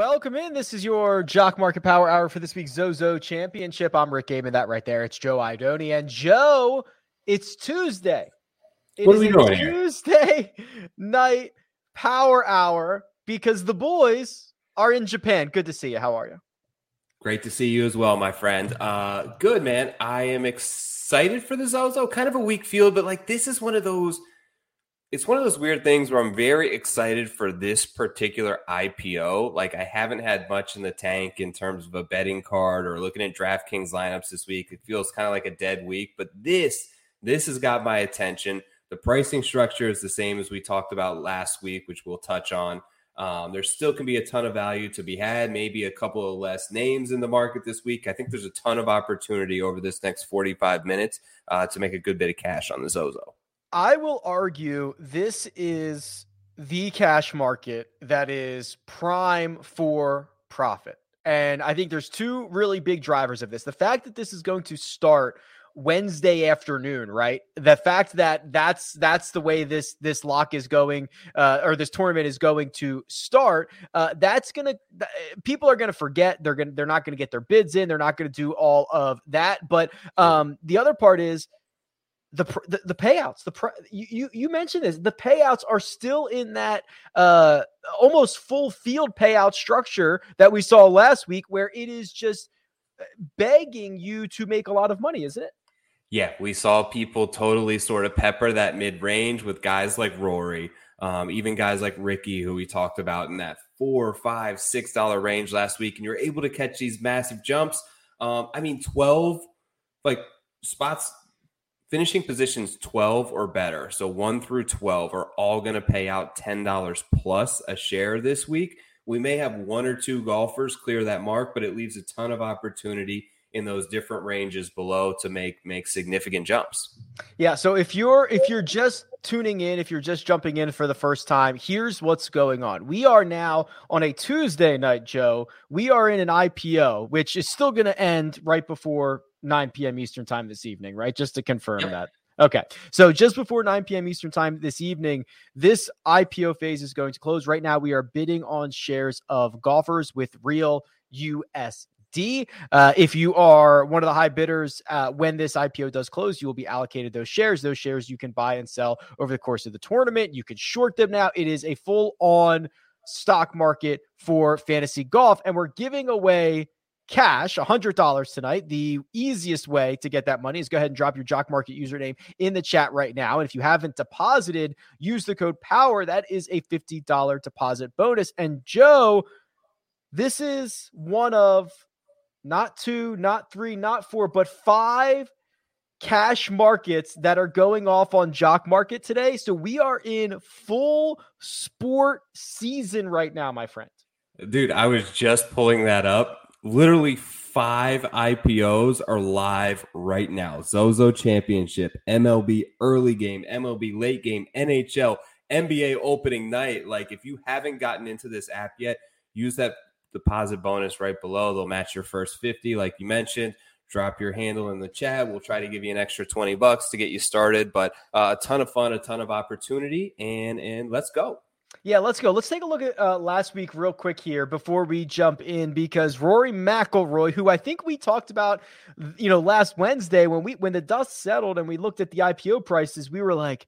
Welcome in. This is your Jock Market Power Hour for this week's Zozo Championship. I'm Rick Gehman. That right there, it's Joe Idoni. And Joe, it's Tuesday. It what are we doing here? Tuesday night Power Hour because the boys are in Japan. Good to see you. How are you? Great to see you as well, my friend. Uh, good, man. I am excited for the Zozo. Kind of a weak field, but like this is one of those – it's one of those weird things where I'm very excited for this particular IPO. Like I haven't had much in the tank in terms of a betting card or looking at DraftKings lineups this week. It feels kind of like a dead week, but this this has got my attention. The pricing structure is the same as we talked about last week, which we'll touch on. Um, there still can be a ton of value to be had, maybe a couple of less names in the market this week. I think there's a ton of opportunity over this next 45 minutes uh, to make a good bit of cash on the Zozo. I will argue this is the cash market that is prime for profit. And I think there's two really big drivers of this. The fact that this is going to start Wednesday afternoon, right? The fact that that's that's the way this this lock is going, uh, or this tournament is going to start. Uh, that's gonna people are gonna forget. They're gonna they're not gonna get their bids in. They're not gonna do all of that. But um, the other part is the, the the, payouts the you, you mentioned this the payouts are still in that uh almost full field payout structure that we saw last week where it is just uh, begging you to make a lot of money isn't it? Yeah we saw people totally sort of pepper that mid-range with guys like rory um, even guys like ricky who we talked about in that four five six dollar range last week and you're able to catch these massive jumps. Um, i mean 12 like spots finishing positions 12 or better, so 1 through 12 are all going to pay out $10 plus a share this week. We may have one or two golfers clear that mark, but it leaves a ton of opportunity in those different ranges below to make make significant jumps. Yeah, so if you're if you're just tuning in, if you're just jumping in for the first time, here's what's going on. We are now on a Tuesday night, Joe. We are in an IPO, which is still going to end right before 9 p.m. Eastern time this evening, right? Just to confirm yep. that. Okay. So just before 9 p.m. Eastern time this evening, this IPO phase is going to close. Right now, we are bidding on shares of golfers with real USD. Uh, if you are one of the high bidders uh, when this IPO does close, you will be allocated those shares. Those shares you can buy and sell over the course of the tournament. You can short them now. It is a full on stock market for fantasy golf, and we're giving away cash, $100 tonight. The easiest way to get that money is go ahead and drop your Jock Market username in the chat right now. And if you haven't deposited, use the code POWER. That is a $50 deposit bonus. And Joe, this is one of not two, not three, not four, but five cash markets that are going off on Jock Market today. So we are in full sport season right now, my friend. Dude, I was just pulling that up literally five IPOs are live right now. Zozo Championship, MLB early game, MLB late game, NHL, NBA opening night. Like if you haven't gotten into this app yet, use that deposit bonus right below. They'll match your first 50 like you mentioned. Drop your handle in the chat. We'll try to give you an extra 20 bucks to get you started, but uh, a ton of fun, a ton of opportunity and and let's go. Yeah, let's go. Let's take a look at uh, last week real quick here before we jump in because Rory McIlroy, who I think we talked about, you know, last Wednesday when we when the dust settled and we looked at the IPO prices, we were like,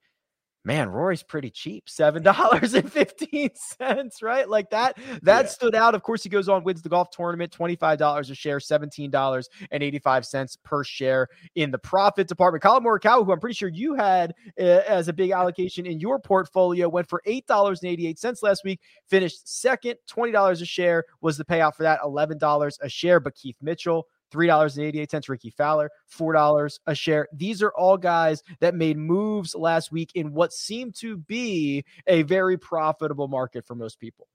man, Rory's pretty cheap, seven dollars and fifteen cents, right? Like that. That yeah. stood out. Of course, he goes on wins the golf tournament, twenty five dollars a share, seventeen dollars and eighty five cents per share in the profit department. Collin Morikawa, who I'm pretty sure you had uh, as a big allocation in your portfolio, went for eight dollars and eighty eight cents last week. Finished second, twenty dollars a share was the payout for that, eleven dollars a share. But Keith Mitchell $3.88 Rickie Fowler, $4 a share. These are all guys that made moves last week in what seemed to be a very profitable market for most people.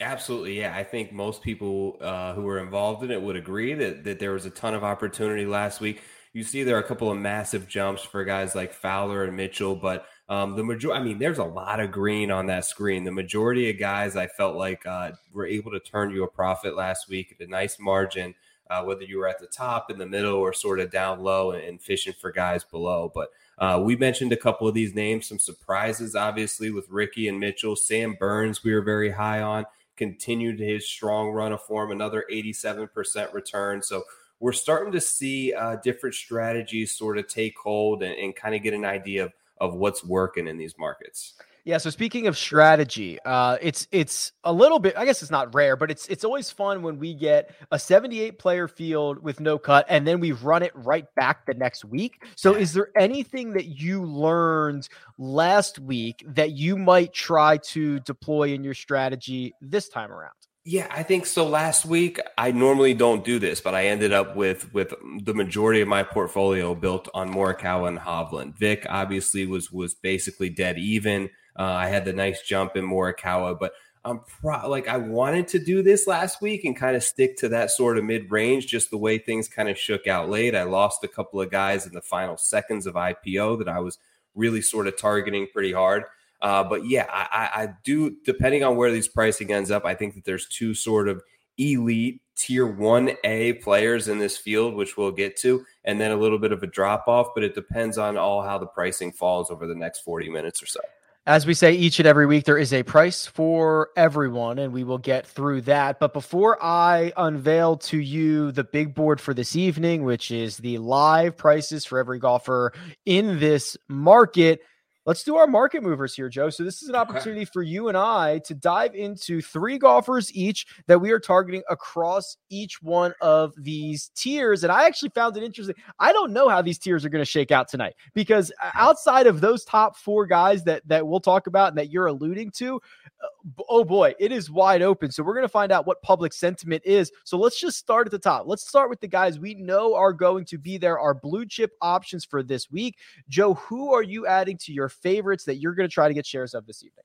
Absolutely, yeah. I think most people uh, who were involved in it would agree that that there was a ton of opportunity last week. You see, there are a couple of massive jumps for guys like Fowler and Mitchell, but um, the majority, I mean, there's a lot of green on that screen. The majority of guys I felt like uh, were able to turn you a profit last week at a nice margin uh, whether you were at the top, in the middle, or sort of down low and, and fishing for guys below. But uh, we mentioned a couple of these names, some surprises, obviously, with Rickie and Mitchell. Sam Burns, we were very high on. continued his strong run of form, another 87% return. So we're starting to see uh, different strategies sort of take hold and, and kind of get an idea of, of what's working in these markets. Yeah. So speaking of strategy, uh, it's it's a little bit. I guess it's not rare, but it's it's always fun when we get a 78 player field with no cut, and then we run it right back the next week. So, is there anything that you learned last week that you might try to deploy in your strategy this time around? Yeah, I think so. Last week, I normally don't do this, but I ended up with with the majority of my portfolio built on Morikawa and Hovland. Vic obviously was was basically dead even. Uh, I had the nice jump in Morikawa, but I'm pro- like I wanted to do this last week and kind of stick to that sort of mid range, just the way things kind of shook out late. I lost a couple of guys in the final seconds of IPO that I was really sort of targeting pretty hard. Uh, but yeah, I, I do. Depending on where these pricing ends up, I think that there's two sort of elite tier 1A players in this field, which we'll get to, and then a little bit of a drop off, but it depends on all how the pricing falls over the next 40 minutes or so. As we say each and every week, there is a price for everyone, and we will get through that. But before I unveil to you the big board for this evening, which is the live prices for every golfer in this market, Let's do our market movers here, Joe. So, this is an opportunity for you and I to dive into three golfers each that we are targeting across each one of these tiers. And I actually found it interesting. I don't know how these tiers are going to shake out tonight because uh, outside of those top four guys that, that we'll talk about and that you're alluding to, uh, oh boy, it is wide open. So, we're going to find out what public sentiment is. So, let's just start at the top. Let's start with the guys we know are going to be there, our blue chip options for this week. Joe, who are you adding to your favorites that you're going to try to get shares of this evening?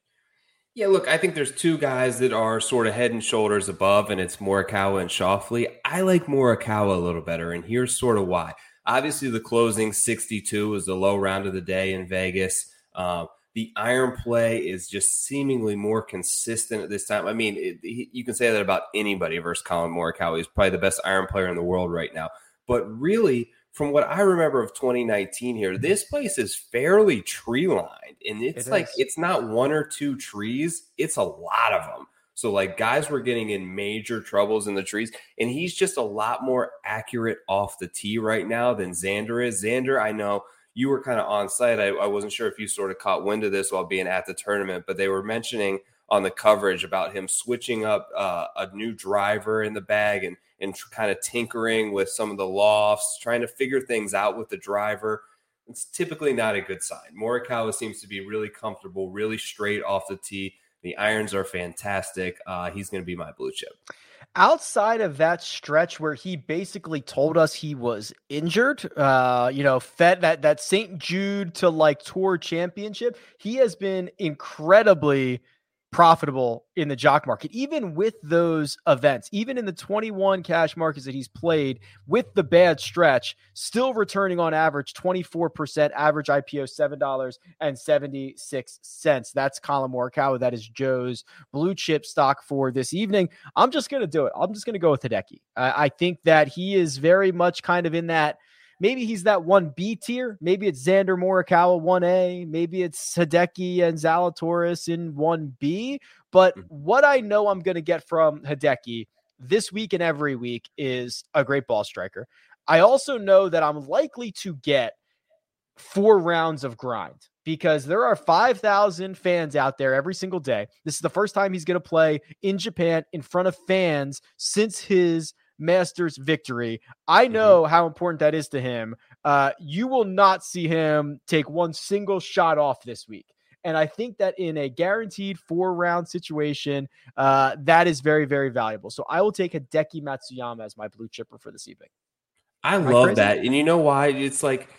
Yeah, look, I think there's two guys that are sort of head and shoulders above, and it's Morikawa and Schauffele. I like Morikawa a little better, and here's sort of why. Obviously, the closing 62 was the low round of the day in Vegas. Um, the iron play is just seemingly more consistent at this time. I mean, it, he, you can say that about anybody versus Collin Morikawa. He's probably the best iron player in the world right now. But really, from what I remember of 2019 here, mm-hmm. this place is fairly tree lined. And it's it like, is. it's not one or two trees, it's a lot of them. So, like, guys were getting in major troubles in the trees, and he's just a lot more accurate off the tee right now than Xander is. Xander, I know you were kind of on site. I, I wasn't sure if you sort of caught wind of this while being at the tournament, but they were mentioning on the coverage about him switching up uh, a new driver in the bag and and kind of tinkering with some of the lofts, trying to figure things out with the driver. It's typically not a good sign. Morikawa seems to be really comfortable, really straight off the tee. The irons are fantastic. Uh, he's going to be my blue chip. Outside of that stretch where he basically told us he was injured, uh, you know, fed that that St. Jude to like tour championship, he has been incredibly profitable in the jock market, even with those events, even in the 21 cash markets that he's played with the bad stretch, still returning on average 24%, average IPO $7.76. That's Collin Morikawa. That is Joe's blue chip stock for this evening. I'm just going to do it. I'm just going to go with Hideki. I, I think that he is very much kind of in that – Maybe he's that one B tier. Maybe it's Xander Morikawa one A. Maybe it's Hideki and Zalatoris in one B. But mm. what I know I'm going to get from Hideki this week and every week is a great ball striker. I also know that I'm likely to get four rounds of grind because there are 5,000 fans out there every single day. This is the first time he's going to play in Japan in front of fans since his Masters victory. I mm-hmm. know mm-hmm. how important that is to him. Uh, you will not see him take one single shot off this week. And I think that in a guaranteed four round situation, uh, that is very, very valuable. So I will take Hideki Matsuyama as my blue chipper for this evening. I Am love I that. And you know why? It's like,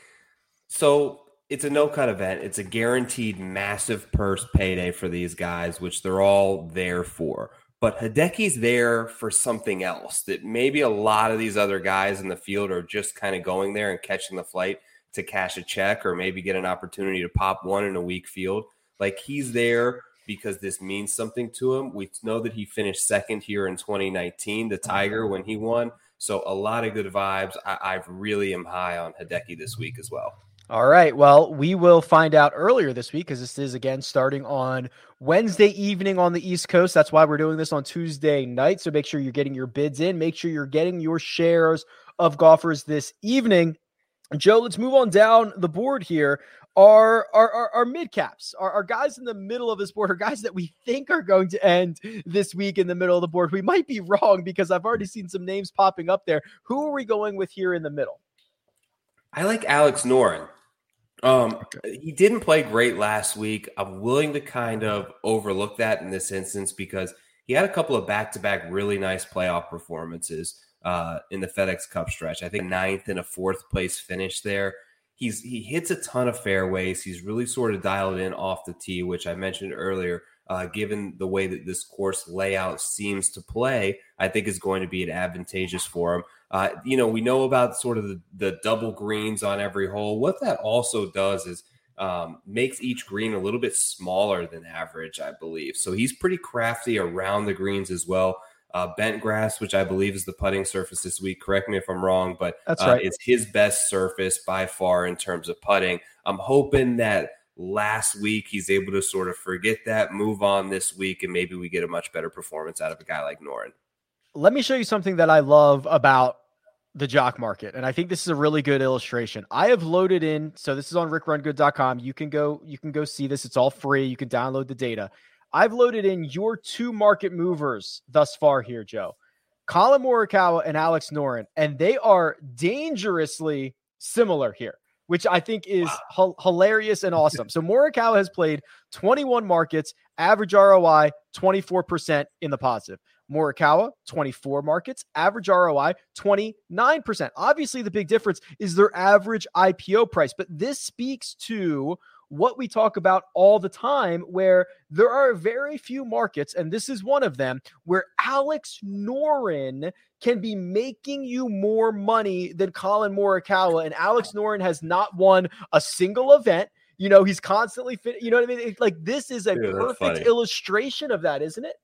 so it's a no cut event. It's a guaranteed massive purse payday for these guys, which they're all there for. But Hideki's there for something else that maybe a lot of these other guys in the field are just kind of going there and catching the flight to cash a check or maybe get an opportunity to pop one in a weak field. Like he's there because this means something to him. We know that he finished second here in 2019, the Tiger mm-hmm. when he won. So a lot of good vibes. I, I really am high on Hideki this week as well. All right. Well, we will find out earlier this week because this is again starting on Wednesday evening on the East Coast. That's why we're doing this on Tuesday night. So make sure you're getting your bids in. Make sure you're getting your shares of golfers this evening. Joe, let's move on down the board here. Our our, our, our mid caps, our, our guys in the middle of this board, are guys that we think are going to end this week in the middle of the board. We might be wrong because I've already seen some names popping up there. Who are we going with here in the middle? I like Alex Noren. Um, okay. he didn't play great last week. I'm willing to kind of overlook that in this instance because he had a couple of back-to-back really nice playoff performances uh, in the FedEx Cup stretch. I think ninth and a fourth place finish there. He's he hits a ton of fairways. He's really sort of dialed in off the tee, which I mentioned earlier. Uh, given the way that this course layout seems to play, I think is going to be an advantageous for him. Uh, you know, we know about sort of the, the, double greens on every hole. What that also does is um, makes each green a little bit smaller than average, I believe. So he's pretty crafty around the greens as well. Uh, bent grass, which I believe is the putting surface this week. Correct me if I'm wrong, but that's uh, right. It's his best surface by far in terms of putting. I'm hoping that last week he's able to sort of forget that, move on this week, and maybe we get a much better performance out of a guy like Noren. Let me show you something that I love about the jock market. And I think this is a really good illustration. I have loaded in, so this is on rickrungood.com. You can go, you can go see this. It's all free. You can download the data. I've loaded in your two market movers thus far here, Joe. Collin Morikawa and Alex Noren, and they are dangerously similar here, which I think is wow. hilarious and awesome. so Morikawa has played 21 markets, average ROI 24% in the positive. Morikawa, 24 markets, average ROI 29%. Obviously, the big difference is their average IPO price, but this speaks to what we talk about all the time, where there are very few markets, and this is one of them, where Alex Noren can be making you more money than Collin Morikawa. And Alex Noren has not won a single event. You know, he's constantly fit. You know what I mean? like, this is a Dude, perfect illustration of that, isn't it?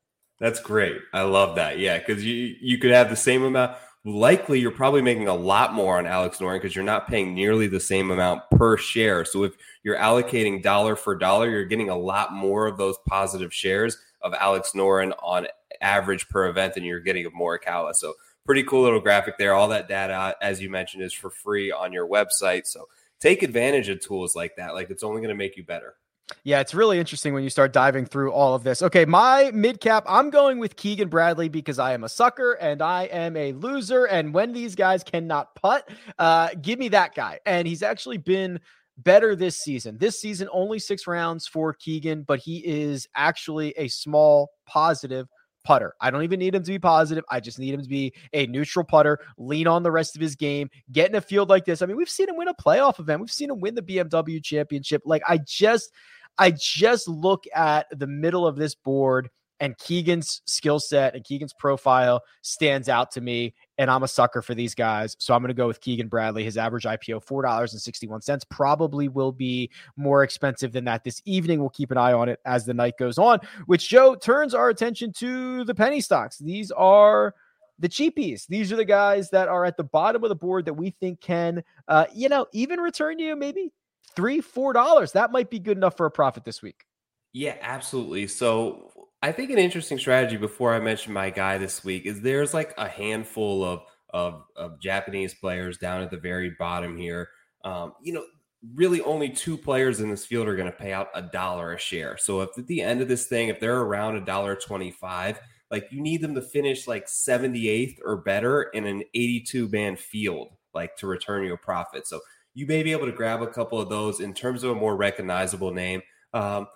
That's great. I love that. Yeah, because you you could have the same amount. Likely, you're probably making a lot more on Alex Noren because you're not paying nearly the same amount per share. So if you're allocating dollar for dollar, you're getting a lot more of those positive shares of Alex Noren on average per event than you're getting of Morikawa. So pretty cool little graphic there. All that data, as you mentioned, is for free on your website. So take advantage of tools like that. Like it's only going to make you better. Yeah, it's really interesting when you start diving through all of this. Okay, my mid cap, I'm going with Keegan Bradley because I am a sucker and I am a loser. And when these guys cannot putt, uh, give me that guy. And he's actually been better this season. This season, only six rounds for Keegan, but he is actually a small positive putter. I don't even need him to be positive. I just need him to be a neutral putter, lean on the rest of his game, get in a field like this. I mean, we've seen him win a playoff event. We've seen him win the BMW championship. Like I just I just look at the middle of this board and Keegan's skill set and Keegan's profile stands out to me. And I'm a sucker for these guys. So I'm going to go with Keegan Bradley. His average IPO, $4.61. Probably will be more expensive than that this evening. We'll keep an eye on it as the night goes on, which Joe turns our attention to the penny stocks. These are the cheapies. These are the guys that are at the bottom of the board that we think can, uh, you know, even return you maybe three, four dollars. That might be good enough for a profit this week. Yeah, absolutely. So I think an interesting strategy before I mention my guy this week is there's like a handful of of, of Japanese players down at the very bottom here. Um, you know, really only two players in this field are going to pay out a dollar a share. So if at the end of this thing, if they're around a dollar twenty-five, like you need them to finish like 78th or better in an 82 man field, like to return you a profit. So you may be able to grab a couple of those in terms of a more recognizable name. Um,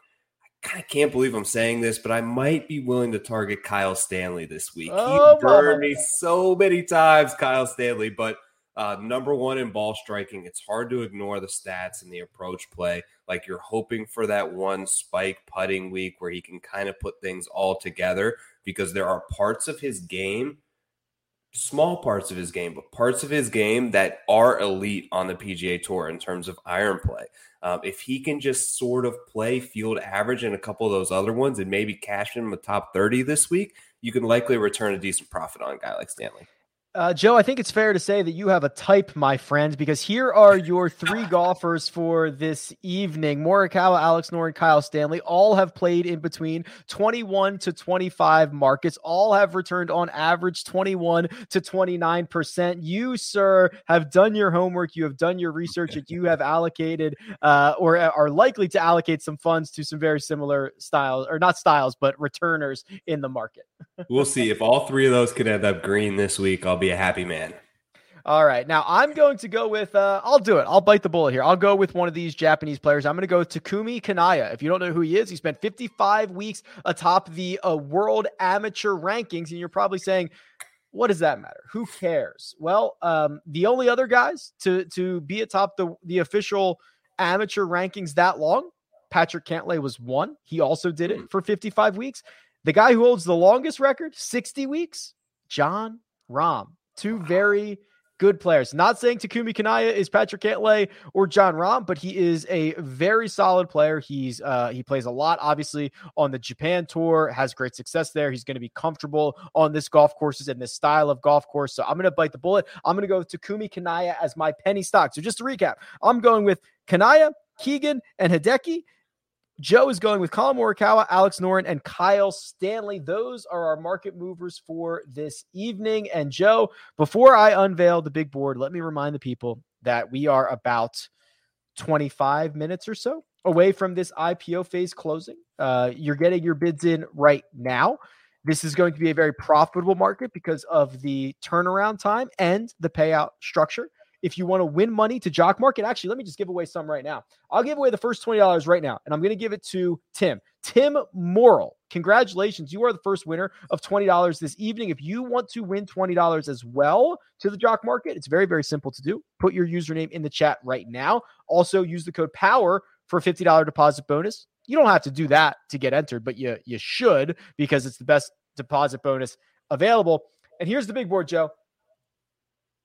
I kind of can't believe I'm saying this, but I might be willing to target Kyle Stanley this week. Oh, he burned me so many times, Kyle Stanley, but uh, number one in ball striking. It's hard to ignore the stats and the approach play. Like you're hoping for that one spike putting week where he can kind of put things all together because there are parts of his game small parts of his game, but parts of his game that are elite on the PGA Tour in terms of iron play. Um, if he can just sort of play field average in a couple of those other ones and maybe cash in the top 30 this week, you can likely return a decent profit on a guy like Stanley. Uh, Joe, I think it's fair to say that you have a type, my friend, because here are your three golfers for this evening. Morikawa, Alex Noren, Kyle Stanley all have played in between 21 to 25 markets. All have returned on average 21 to 29%. You, sir, have done your homework. You have done your research that you have allocated uh, or are likely to allocate some funds to some very similar styles, or not styles, but returners in the market. we'll see. If all three of those could end up green this week, I'll be a happy man. All right. Now I'm going to go with uh I'll do it. I'll bite the bullet here. I'll go with one of these Japanese players. I'm going to go with Takumi Kanaya. If you don't know who he is, he spent 55 weeks atop the uh, world amateur rankings and you're probably saying what does that matter? Who cares? Well, um, the only other guys to to be atop the the official amateur rankings that long, Patrick Cantlay was one. He also did it hmm. for 55 weeks. The guy who holds the longest record, 60 weeks, Jon Rahm. Two very good players. Not saying Takumi Kanaya is Patrick Cantlay or Jon Rahm, but he is a very solid player. He's uh, he plays a lot, obviously, on the Japan tour, has great success there. He's going to be comfortable on this golf courses and this style of golf course. So I'm going to bite the bullet. I'm going to go with Takumi Kanaya as my penny stock. So just to recap, I'm going with Kanaya, Keegan, and Hideki. Joe is going with Collin Morikawa, Alex Noren, and Kyle Stanley. Those are our market movers for this evening. And Joe, before I unveil the big board, let me remind the people that we are about 25 minutes or so away from this IPO phase closing. Uh, you're getting your bids in right now. This is going to be a very profitable market because of the turnaround time and the payout structure if you want to win money to Jock Market. Actually, let me just give away some right now. I'll give away the first $20 right now, and I'm going to give it to Tim. Tim Morrill, congratulations. You are the first winner of $20 this evening. If you want to win $20 as well to the Jock Market, it's very, very simple to do. Put your username in the chat right now. Also, use the code POWER for a $50 deposit bonus. You don't have to do that to get entered, but you, you should because it's the best deposit bonus available. And here's the big board, Joe.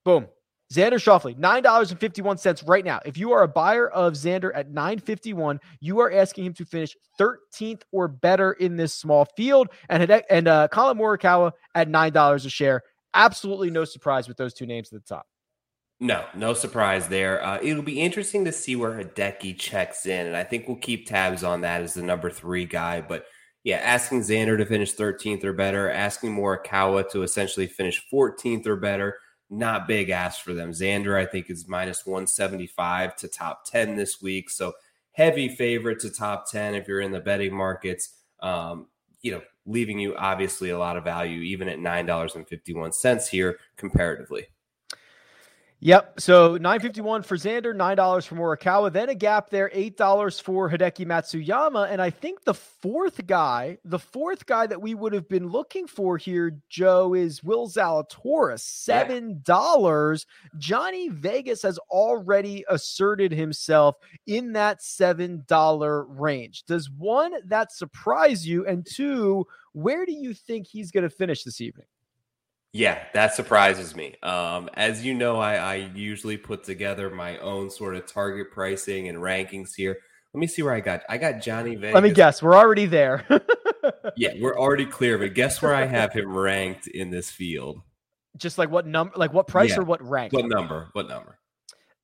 Boom. Xander Schauffele, $9.51 right now. If you are a buyer of Xander at 951, you are asking him to finish 13th or better in this small field. And, and uh, Collin Morikawa at $9 a share. Absolutely no surprise with those two names at the top. No, no surprise there. Uh, it'll be interesting to see where Hideki checks in, and I think we'll keep tabs on that as the number three guy. But yeah, asking Xander to finish 13th or better, asking Morikawa to essentially finish 14th or better not big ask for them. Xander, I think, is minus 175 to top 10 this week. So heavy favorite to top 10 if you're in the betting markets. Um, you know, leaving you obviously a lot of value, even at $9.51 here comparatively. Yep. So 951 for Xander, $9 for Morikawa, then a gap there, $8 for Hideki Matsuyama. And I think the fourth guy, the fourth guy that we would have been looking for here, Joe, is Will Zalatoris, $7. Yeah. Johnny Vegas has already asserted himself in that $7 range. Does one, that surprise you? And two, where do you think he's going to finish this evening? Yeah, that surprises me. Um, as you know, I, I usually put together my own sort of target pricing and rankings here. Let me see where I got. I got Johnny Vegas. Let me guess. We're already there. yeah, we're already clear. But guess where I have him ranked in this field? Just like what number? Like what price yeah. or what rank? What number? What number?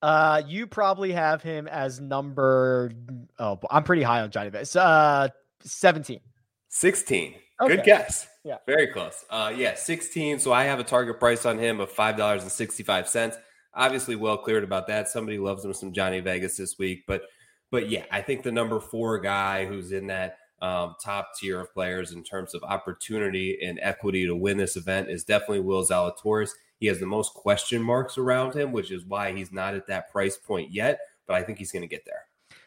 Uh, you probably have him as number. Oh, I'm pretty high on Johnny Vegas. Uh, seventeen. Sixteen. Okay. Good guess. Yeah. Very close. Uh, yeah, 16. So I have a target price on him of $5.65. Obviously, well cleared about that. Somebody loves him some Johnny Vegas this week. But but yeah, I think the number four guy who's in that um, top tier of players in terms of opportunity and equity to win this event is definitely Will Zalatoris. He has the most question marks around him, which is why he's not at that price point yet. But I think he's going to get there.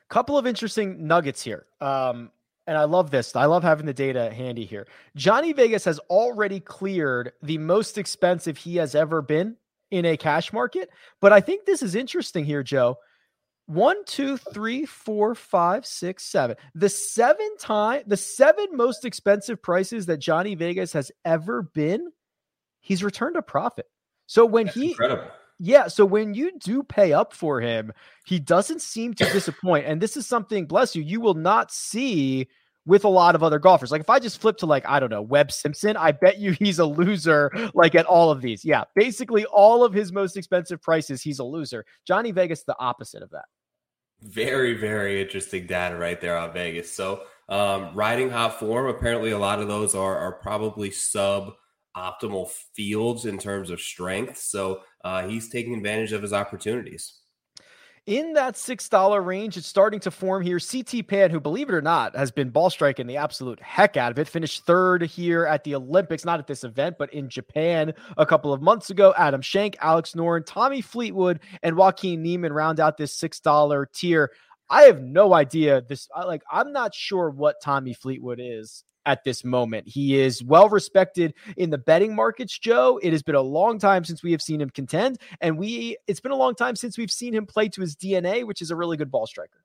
Couple of interesting nuggets here. Um, and I love this. I love having the data handy here. Johnny Vegas has already cleared the most expensive he has ever been in a cash market. But I think this is interesting here, Joe. One, two, three, four, five, six, seven. The seven time, the seven most expensive prices that Johnny Vegas has ever been, he's returned a profit. So when That's he incredible. Yeah, so when you do pay up for him, he doesn't seem to disappoint. And this is something, bless you, you will not see with a lot of other golfers. Like if I just flip to like, I don't know, Webb Simpson, I bet you he's a loser like at all of these. Yeah, basically all of his most expensive prices, he's a loser. Johnny Vegas, the opposite of that. Very, very interesting data right there on Vegas. So um, riding hot form, apparently a lot of those are, are probably sub optimal fields in terms of strength. So uh, he's taking advantage of his opportunities in that $6 range. It's starting to form here. CT Pan, who, believe it or not, has been ball striking the absolute heck out of it, finished third here at the Olympics, not at this event, but in Japan a couple of months ago. Adam Schenk, Alex Noren, Tommy Fleetwood, and Joaquin Niemann round out this $6 tier. I have no idea this. Like, I'm not sure what Tommy Fleetwood is at this moment. He is well respected in the betting markets, Joe. It has been a long time since we have seen him contend, and we it's been a long time since we've seen him play to his DNA, which is a really good ball striker.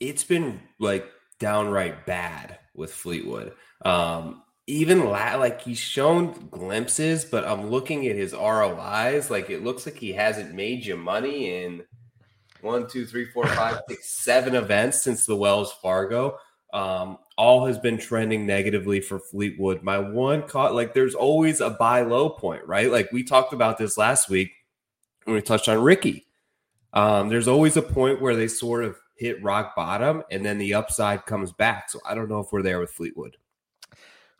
It's been like downright bad with Fleetwood. Um, even la- like he's shown glimpses, but I'm looking at his ROIs. Like it looks like he hasn't made you money in one, two, three, four, five, six, seven events since the Wells Fargo. Um, all has been trending negatively for Fleetwood. My one caught like there's always a buy low point, right? Like we talked about this last week when we touched on Rickie. Um, there's always a point where they sort of hit rock bottom and then the upside comes back. So I don't know if we're there with Fleetwood.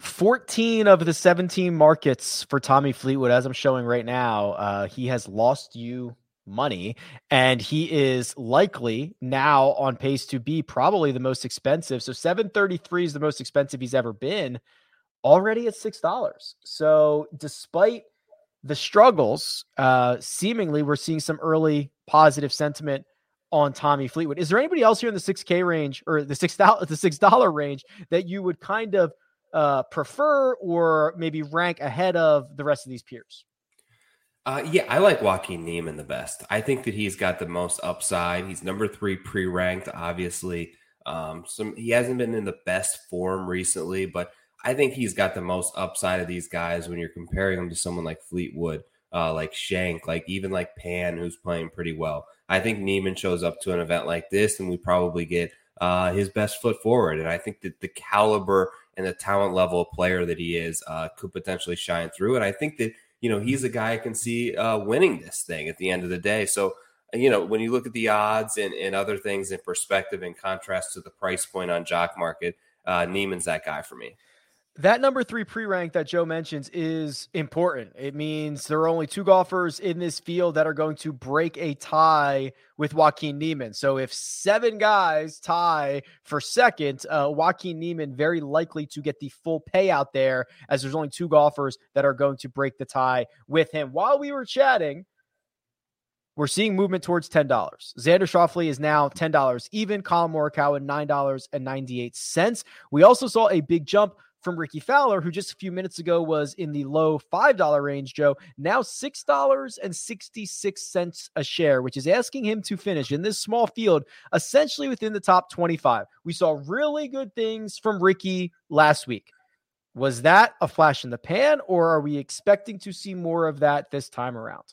14 of the 17 markets for Tommy Fleetwood, as I'm showing right now, uh, he has lost you money. And he is likely now on pace to be probably the most expensive. So 733 is the most expensive he's ever been, already at $6. So despite the struggles, uh, seemingly we're seeing some early positive sentiment on Tommy Fleetwood. Is there anybody else here in the 6K range or the six dollar the six dollar range that you would kind of uh, prefer or maybe rank ahead of the rest of these peers? Uh, yeah, I like Joaquin Niemann the best. I think that he's got the most upside. He's number three pre-ranked, obviously. Um, some he hasn't been in the best form recently, but I think he's got the most upside of these guys when you're comparing him to someone like Fleetwood, uh, like Schenk, like even like Pan, who's playing pretty well. I think Niemann shows up to an event like this, and we probably get uh, his best foot forward. And I think that the caliber and the talent level player that he is uh, could potentially shine through. And I think that you know, he's a guy I can see uh, winning this thing at the end of the day. So, you know, when you look at the odds and, and other things in perspective, in contrast to the price point on Jock Market, uh, Niemann's that guy for me. That number three pre rank that Joe mentions is important. It means there are only two golfers in this field that are going to break a tie with Joaquin Niemann. So if seven guys tie for second, uh, Joaquin Niemann very likely to get the full payout there, as there's only two golfers that are going to break the tie with him. While we were chatting, we're seeing movement towards $10. Xander Schauffele is now $10 even. Collin Morikawa, $9.98. We also saw a big jump from Rickie Fowler, who just a few minutes ago was in the low $5 range, Joe, now $6.66 a share, which is asking him to finish in this small field essentially within the top 25. We saw really good things from Rickie last week. Was that a flash in the pan, or are we expecting to see more of that this time around?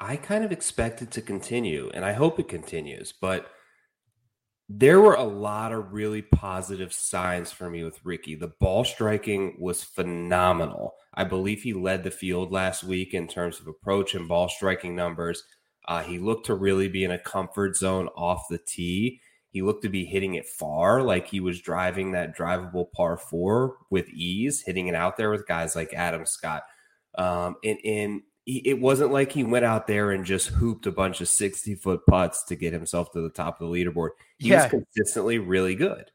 I kind of expect it to continue, and I hope it continues, but there were a lot of really positive signs for me with Rickie. The ball striking was phenomenal. I believe he led the field last week in terms of approach and ball striking numbers. Uh, he looked to really be in a comfort zone off the tee. He looked to be hitting it far, like he was driving that drivable par four with ease, hitting it out there with guys like Adam Scott. Um, and, and it wasn't like he went out there and just hooped a bunch of 60 foot putts to get himself to the top of the leaderboard. He yeah. was consistently really good.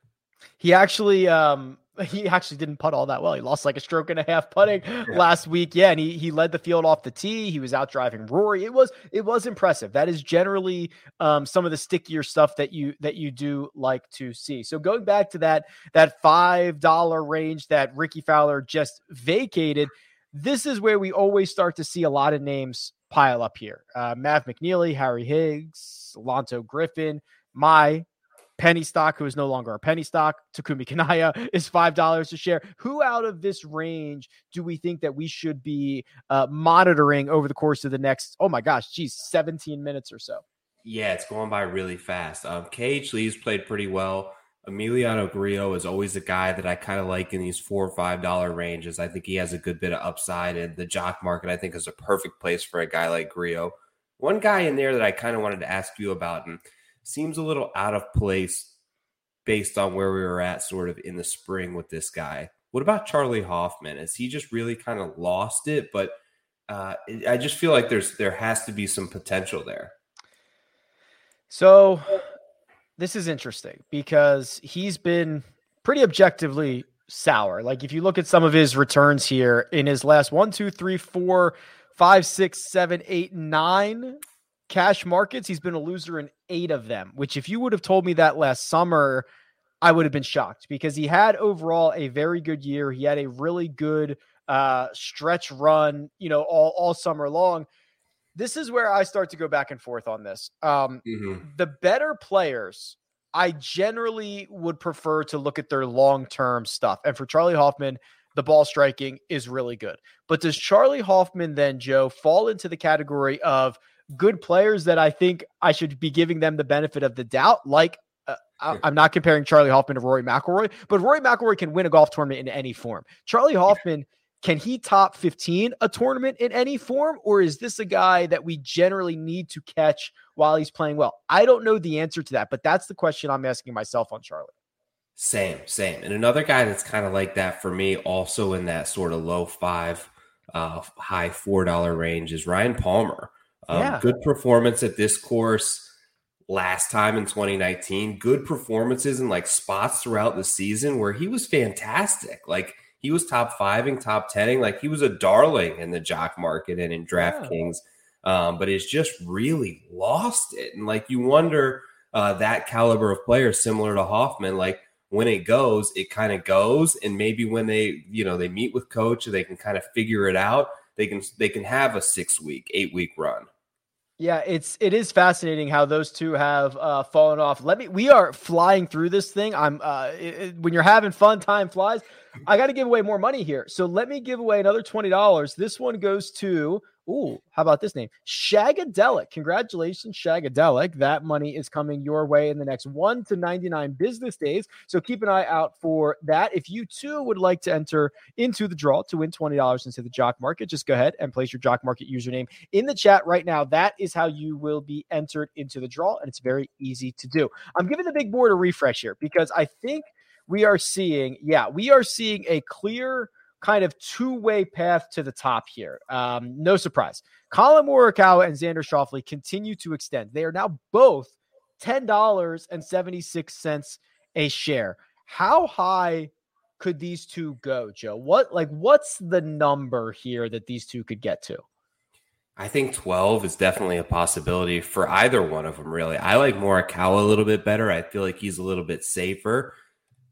He actually, um, he actually didn't putt all that well. He lost like a stroke and a half putting yeah. last week. Yeah, and he he led the field off the tee. He was out driving Rory. It was it was impressive. That is generally um, some of the stickier stuff that you that you do like to see. So going back to that that five dollar range that Rickie Fowler just vacated this is where we always start to see a lot of names pile up here. Uh, Mav McNealy, Harry Higgs, Lanto Griffin, my penny stock, who is no longer a penny stock, Takumi Kanaya is five dollars a share. Who out of this range do we think that we should be uh, monitoring over the course of the next? Oh my gosh, geez, seventeen minutes or so. Yeah, it's going by really fast. Um, KH Lee's played pretty well. Emiliano Grillo is always a guy that I kind of like in these four or five dollar ranges. I think he has a good bit of upside, and the jock market I think is a perfect place for a guy like Grillo. One guy in there that I kind of wanted to ask you about and seems a little out of place based on where we were at sort of in the spring with this guy. What about Charley Hoffman? Is he just really kind of lost it? But uh, I just feel like there's there has to be some potential there. So this is interesting because he's been pretty objectively sour. Like if you look at some of his returns here in his last one, two, three, four, five, six, seven, eight, nine cash markets, he's been a loser in eight of them. Which, if you would have told me that last summer, I would have been shocked because he had overall a very good year. He had a really good uh, stretch run, you know, all all summer long this is where I start to go back and forth on this. Um, mm-hmm. The better players, I generally would prefer to look at their long term stuff. And for Charley Hoffman, the ball striking is really good. But does Charley Hoffman then, Joe, fall into the category of good players that I think I should be giving them the benefit of the doubt? Like, uh, I, am not comparing Charley Hoffman to Rory McIlroy, but Rory McIlroy can win a golf tournament in any form. Charley Hoffman can he top 15 a tournament in any form, or is this a guy that we generally need to catch while he's playing well? I don't know the answer to that, but that's the question I'm asking myself on Charlotte. Same, same. And another guy that's kind of like that for me, also in that sort of low five, uh, high four dollar range, is Ryan Palmer. Um, yeah. Good performance at this course last time in 2019. Good performances in like spots throughout the season where he was fantastic. Like he was top fiving, top tening. Like he was a darling in the jock market and in DraftKings, yeah. um, but it's just really lost it. And like you wonder uh, that caliber of player, similar to Hoffman, like when it goes, it kind of goes. And maybe when they, you know, they meet with coach, they can kind of figure it out. They can they can have a six week, eight week run. Yeah, it's it is fascinating how those two have uh, fallen off. Let me. We are flying through this thing. I'm uh, it, when you're having fun, time flies. I got to give away more money here. So let me give away another $20. This one goes to, ooh, how about this name? Shagadelic. Congratulations, Shagadelic. That money is coming your way in the next one to 99 business days. So keep an eye out for that. If you too would like to enter into the draw to win $20 into the Jock Market, just go ahead and place your Jock Market username in the chat right now. That is how you will be entered into the draw. And it's very easy to do. I'm giving the big board a refresh here because I think – we are seeing, yeah, we are seeing a clear kind of two way path to the top here. Um, no surprise. Collin Morikawa and Xander Schauffele continue to extend. They are now both $10.76 a share. How high could these two go, Joe? What like what's the number here that these two could get to? I think 12 is definitely a possibility for either one of them, really. I like Morikawa a little bit better. I feel like he's a little bit safer.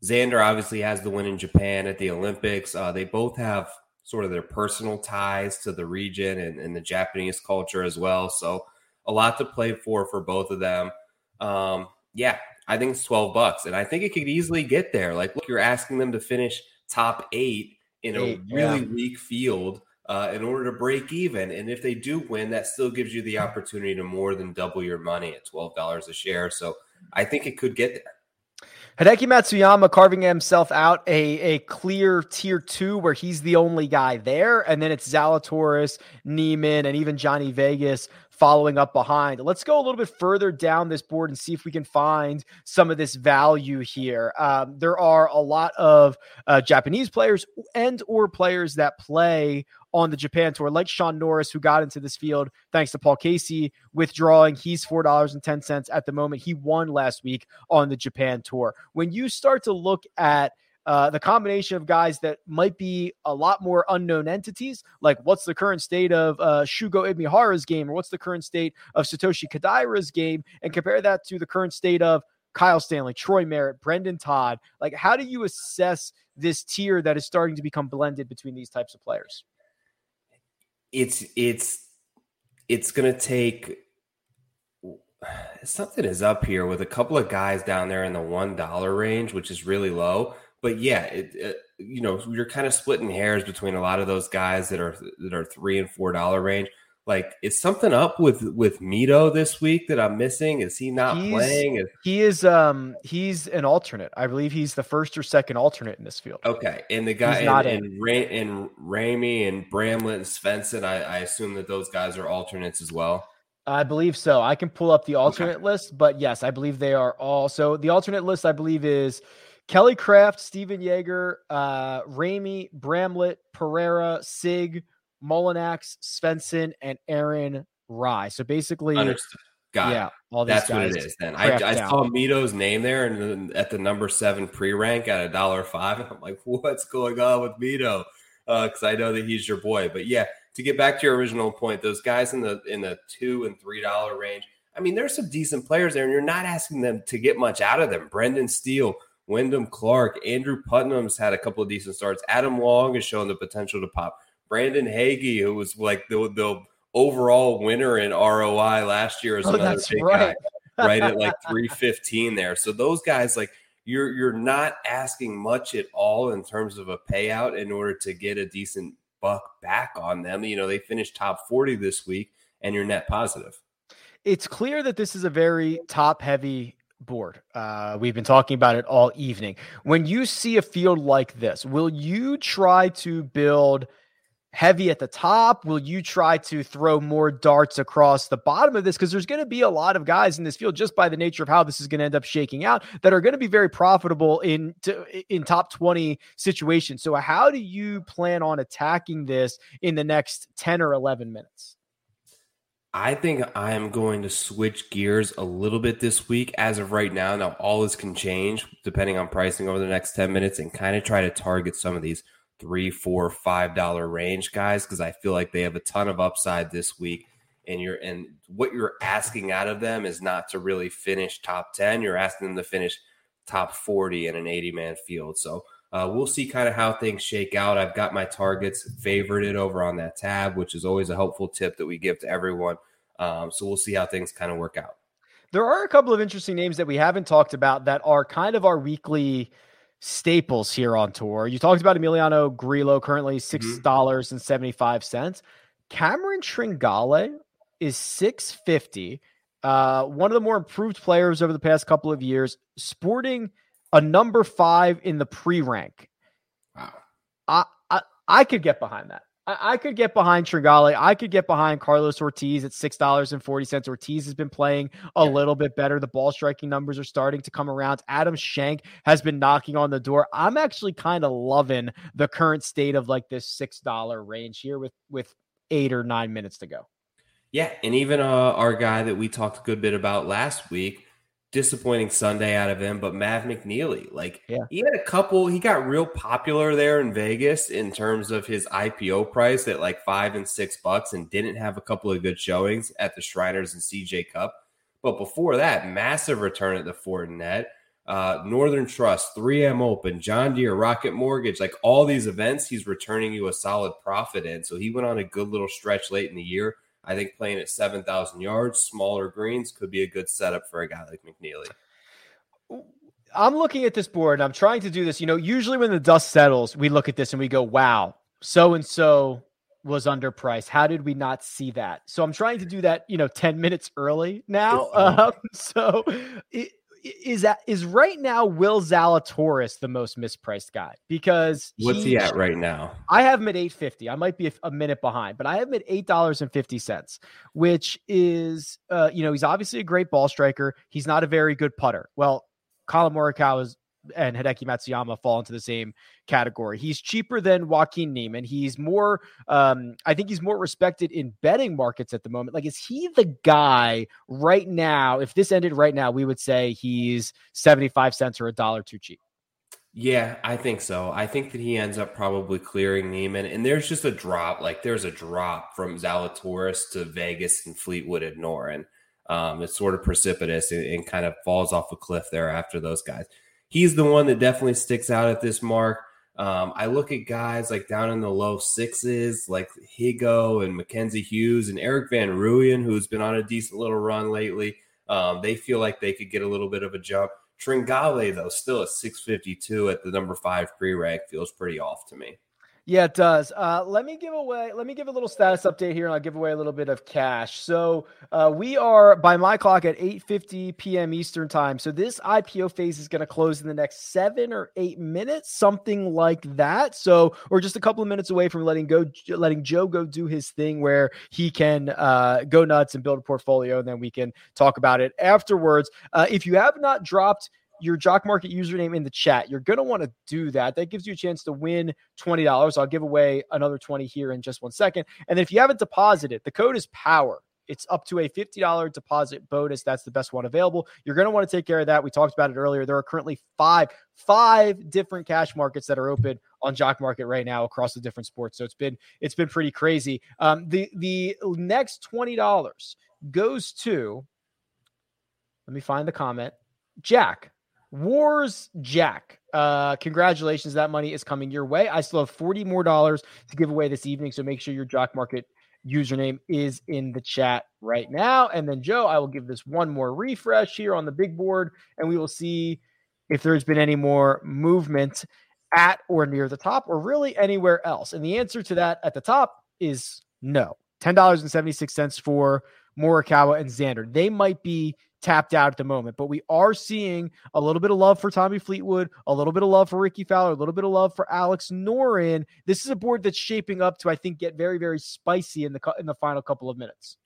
Xander obviously has the win in Japan at the Olympics. Uh, they both have sort of their personal ties to the region and, and, the Japanese culture as well. So a lot to play for for both of them. Um, yeah, I think it's 12 bucks. And I think it could easily get there. Like, look, you're asking them to finish top eight in a really yeah. weak field uh, in order to break even. And if they do win, that still gives you the opportunity to more than double your money at $12 a share. So I think it could get there. Hideki Matsuyama carving himself out a, a clear tier two where he's the only guy there. And then it's Zalatoris, Niemann, and even Johnny Vegas following up behind. Let's go a little bit further down this board and see if we can find some of this value here. Um, there are a lot of uh, Japanese players and or players that play on the Japan tour, like Shaun Norris, who got into this field thanks to Paul Casey withdrawing. He's $4.10 at the moment. He won last week on the Japan tour. When you start to look at uh, the combination of guys that might be a lot more unknown entities, like what's the current state of uh, Shugo Imahira's game, or what's the current state of Satoshi Kodaira's game, and compare that to the current state of Kyle Stanley, Troy Merritt, Brendan Todd. Like, how do you assess this tier that is starting to become blended between these types of players? it's it's it's gonna take something is up here with a couple of guys down there in the one dollar range, which is really low. But yeah, it, it, you know you're kind of splitting hairs between a lot of those guys that are that are three and four dollar range. Like, is something up with with Mito this week that I'm missing? Is he not He's- playing? Is, He is um he's an alternate. I believe he's the first or second alternate in this field. okay, and the guy He's not and, and, Ra- and Ramey and Bramlett and Svensson, I, I assume that those guys are alternates as well. I believe so. I can pull up the alternate list, but yes, I believe they are all. So the alternate list, I believe, is Kelly Kraft, Stephan Jaeger, uh, Ramey, Bramlett, Pereira, Sig, Molinax, Svensson, and Aaron Rai. So basically, Understood. Got it. yeah, all these That's what it is. Then I, I saw Mito's name there, and then at the number seven pre rank at a dollar five. I'm like, what's going on with Mito? Because I know that he's your boy. But yeah, to get back to your original point, those guys in the in the two and three dollar range. I mean, there's some decent players there, and you're not asking them to get much out of them. Brendan Steele, Wyndham Clark, Andrew Putnam's had a couple of decent starts. Adam Long has shown the potential to pop. Brandon Hagy, who was like the the overall winner in ROI last year, is Oh, another big right. guy right at like 315 there. So those guys like you're you're not asking much at all in terms of a payout in order to get a decent buck back on them. You know, they finished top 40 this week and you're net positive. it's clear that this is a very top heavy board. Uh, we've been talking about it all evening. When you see a field like this, will you try to build heavy at the top? Will you try to throw more darts across the bottom of this? Because there's going to be a lot of guys in this field, just by the nature of how this is going to end up shaking out, that are going to be very profitable in to, in top 20 situations. So, how do you plan on attacking this in the next 10 or 11 minutes? I think I am going to switch gears a little bit this week as of right now. Now, all this can change depending on pricing over the next 10 minutes and kind of try to target some of these three, four, five dollar range guys because I feel like they have a ton of upside this week. And you're and what you're asking out of them is not to really finish top 10. You're asking them to finish top 40 in an 80 man field. So uh, we'll see kind of how things shake out. I've got my targets favorited over on that tab, which is always a helpful tip that we give to everyone. Um, so we'll see how things kind of work out. There are a couple of interesting names that we haven't talked about that are kind of our weekly staples here on tour. You talked about Emiliano Grillo, currently six dollars and seventy five cents. Cameron Tringale is six fifty. Uh, one of the more improved players over the past couple of years, sporting a number five in the pre rank. Wow. I, I I could get behind that. I, I could get behind Tringale. I could get behind Carlos Ortiz at six dollars and forty cents. Ortiz has been playing a Yeah. little bit better. The ball striking numbers are starting to come around. Adam Schenk has been knocking on the door. I'm actually kind of loving the current state of like this six dollar range here with with eight or nine minutes to go. Yeah, and even uh, our guy that we talked a good bit about last week, disappointing Sunday out of him, but Mav McNealy, like Yeah. he had a couple, he got real popular there in Vegas in terms of his IPO price at like five and six bucks, and didn't have a couple of good showings at the Shriners and CJ Cup. But before that, massive return at the Fortinet. Uh, Northern Trust, 3M Open, John Deere, Rocket Mortgage, like all these events, he's returning you a solid profit in. So he went on a good little stretch late in the year. I think playing at 7,000 yards, smaller greens could be a good setup for a guy like McNealy. I'm looking at this board and I'm trying to do this. You know, usually when the dust settles, we look at this and we go, wow, so and so was underpriced. How did we not see that? So I'm trying to do that, you know, 10 minutes early now. Um, so i- i- is that is right now Will Zalatoris the most mispriced guy? Because What's he at right now? I have him at 850. I might be a, a minute behind, but I have him at eight dollars and fifty cents, which is uh, you know, he's obviously a great ball striker. He's not a very good putter. Well, Collin Morikawa is, and Hideki Matsuyama fall into the same category. He's cheaper than Joaquin Niemann. He's more um, I think he's more respected in betting markets at the moment. Like, is he the guy right now? If this ended right now, we would say he's 75 cents or a dollar too cheap. Yeah, I think so. I think that he ends up probably clearing Niemann, and there's just a drop. Like there's a drop from Zalatoris to Vegas and Fleetwood and Noren. Um, it's sort of precipitous and, and kind of falls off a cliff there after those guys. He's the one that definitely sticks out at this mark. Um, I look at guys like down in the low sixes, like Hoge and Mackenzie Hughes and Eric Van Rooyen, who's been on a decent little run lately. Um, they feel like they could get a little bit of a jump. Tringale, though, still at 652 at the number five pre rank feels pretty off to me. Yeah, it does. Uh, let me give away. Let me give a little status update here, and I'll give away a little bit of cash. So uh, we are by my clock at 8:50 p.m. Eastern time. So this IPO phase is going to close in the next seven or eight minutes, something like that. So we're just a couple of minutes away from letting go, letting Joe go do his thing, where he can uh, go nuts and build a portfolio, and then we can talk about it afterwards. Uh, if you have not dropped your Jock Market username in the chat. You're going to want to do that. That gives you a chance to win $20. I'll give away another 20 here in just one second. And then if you haven't deposited, the code is POWER. It's up to a $50 deposit bonus. That's the best one available. You're going to want to take care of that. We talked about it earlier. There are currently five, five different cash markets that are open on Jock Market right now across the different sports. So it's been it's been pretty crazy. Um, the the next twenty dollars goes to. Let me find the comment. Jack, Wars Jack. Uh, congratulations. That money is coming your way. I still have 40 more dollars to give away this evening. So make sure your Jock Market username is in the chat right now. And then, Joe, I will give this one more refresh here on the big board, and we will see if there's been any more movement at or near the top or really anywhere else. And the answer to that at the top is no. $10.76 for Morikawa and Xander. They might be tapped out at the moment. But we are seeing a little bit of love for Tommy Fleetwood, a little bit of love for Rickie Fowler, a little bit of love for Alex Noren. This is a board that's shaping up to, I think, get very, very spicy in the in the final couple of minutes.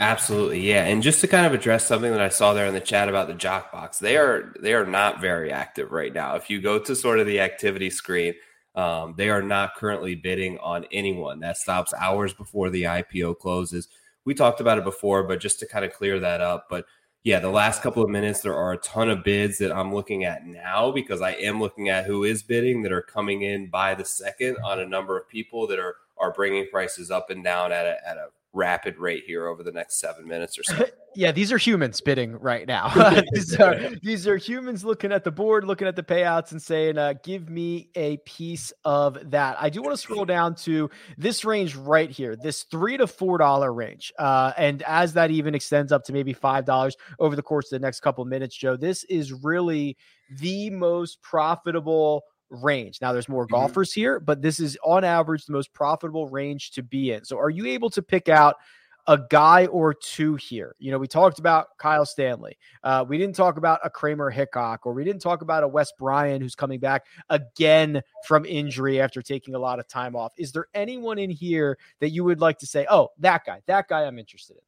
Absolutely, yeah. And just to kind of address something that I saw there in the chat about the jock box, they are they are not very active right now. If you go to sort of the activity screen, um, they are not currently bidding on anyone. That stops hours before the IPO closes. We talked about it before, but just to kind of clear that up, but yeah, the last couple of minutes, there are a ton of bids that I'm looking at now because I am looking at who is bidding that are coming in by the second on a number of people that are are bringing prices up and down at a, at a rapid rate here over the next seven minutes or so. yeah, these are humans bidding right now. these are these are humans looking at the board, looking at the payouts, and saying, uh, "Give me a piece of that." I do want to scroll down to this range right here, this three to four dollar range, uh, and as that even extends up to maybe five dollars over the course of the next couple of minutes, Joe, this is really the most profitable range. Now there's more mm-hmm. golfers here, but this is on average the most profitable range to be in. So are you able to pick out a guy or two here? You know, we talked about Kyle Stanley. Uh, we didn't talk about a Kramer Hickok, or we didn't talk about a Wes Bryan who's coming back again from injury after taking a lot of time off. Is there anyone in here that you would like to say, oh, that guy, that guy I'm interested in?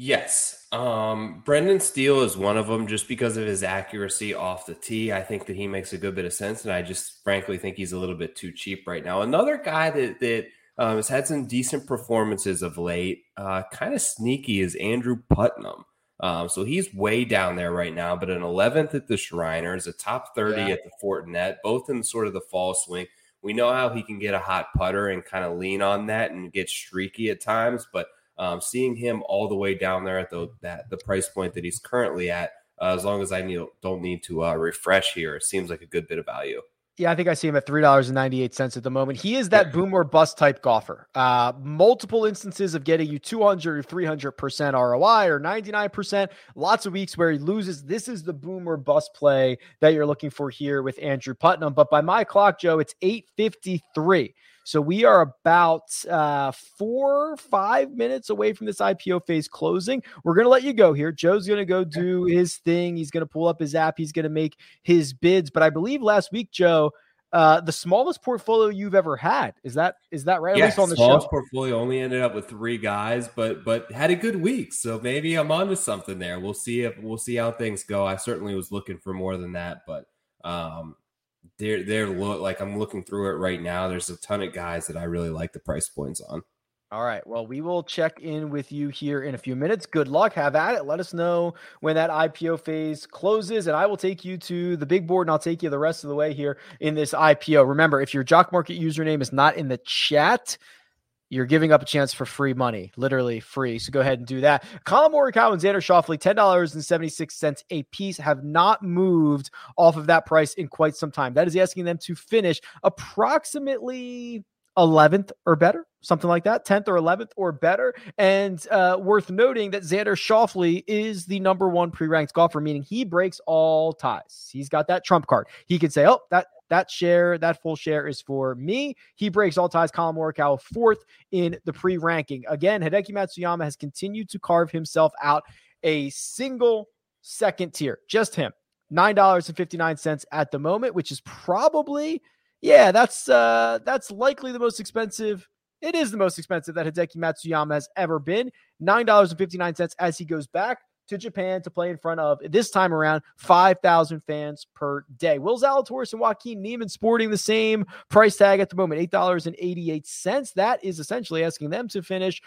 Yes. Um, Brendan Steele is one of them just because of his accuracy off the tee. I think that he makes a good bit of sense. And I just frankly think he's a little bit too cheap right now. Another guy that, that um, has had some decent performances of late, uh, kind of sneaky, is Andrew Putnam. Um, so he's way down there right now, but an 11th at the Shriners, a top 30 yeah. at the Fortinet, both in sort of the fall swing. We know how he can get a hot putter and kind of lean on that and get streaky at times, but um, seeing him all the way down there at the that the price point that he's currently at, uh, as long as I need, don't need to uh, refresh here, it seems like a good bit of value. Yeah, I think I see him at three dollars and ninety eight cents at the moment. He is that boom or bust type golfer. Uh, multiple instances of getting you two hundred or three hundred percent ROI or ninety nine percent. Lots of weeks where he loses. This is the boom or bust play that you're looking for here with Andrew Putnam. But by my clock, Joe, it's eight fifty three. So we are about uh, four, five minutes away from this IPO phase closing. We're going to let you go here. Joe's going to go do his thing. He's going to pull up his app. He's going to make his bids. But I believe last week, Joe, uh, the smallest portfolio you've ever had. Is that is that right? Yes, on the smallest show? portfolio only ended up with three guys, but but had a good week. So maybe I'm onto something there. We'll see if we'll see how things go. I certainly was looking for more than that, but um, they're they're look like I'm looking through it right now. There's a ton of guys that I really like the price points on. All right. Well, we will check in with you here in a few minutes. Good luck. Have at it. Let us know when that IPO phase closes, and I will take you to the big board and I'll take you the rest of the way here in this IPO. Remember, if your Jock Market username is not in the chat, you're giving up a chance for free money, literally free. So go ahead and do that. Collin Morikawa and Xander Schauffele, $10.76 a piece, have not moved off of that price in quite some time. That is asking them to finish approximately 11th or better, something like that, 10th or 11th or better. And uh, worth noting that Xander Schauffele is the number one pre-ranked golfer, meaning he breaks all ties. He's got that trump card. He can say, "Oh, that that share, that full share is for me." He breaks all ties. Collin Morikawa fourth in the pre-ranking. Again, Hideki Matsuyama has continued to carve himself out a single second tier, just him. $9.59 at the moment, which is probably yeah, that's uh that's likely the most expensive. It is the most expensive that Hideki Matsuyama has ever been. $9.59 as he goes back to Japan to play in front of this time around 5,000 fans per day. Will Zalatoris and Joaquin Niemann sporting the same price tag at the moment, $8.88. That is essentially asking them to finish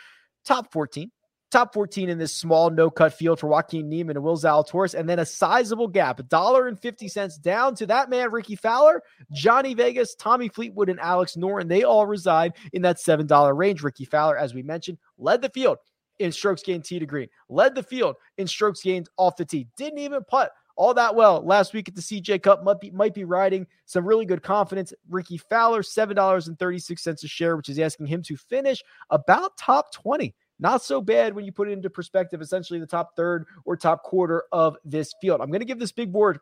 top 14 top 14 in this small no cut field for Joaquin Niemann and Will Zalatoris, and then a sizable gap, a dollar and 50 cents down to that man, Rickie Fowler, Johnny Vegas, Tommy Fleetwood, and Alex Noren. They all reside in that $7 range. Rickie Fowler, as we mentioned, led the field in strokes gained tee to green, led the field in strokes gained off the tee, didn't even putt all that well last week at the CJ Cup. Might be, might be riding some really good confidence. Rickie Fowler, $7.36 a share, which is asking him to finish about top 20 not so bad when you put it into perspective, essentially the top third or top quarter of this field. I'm going to give this big board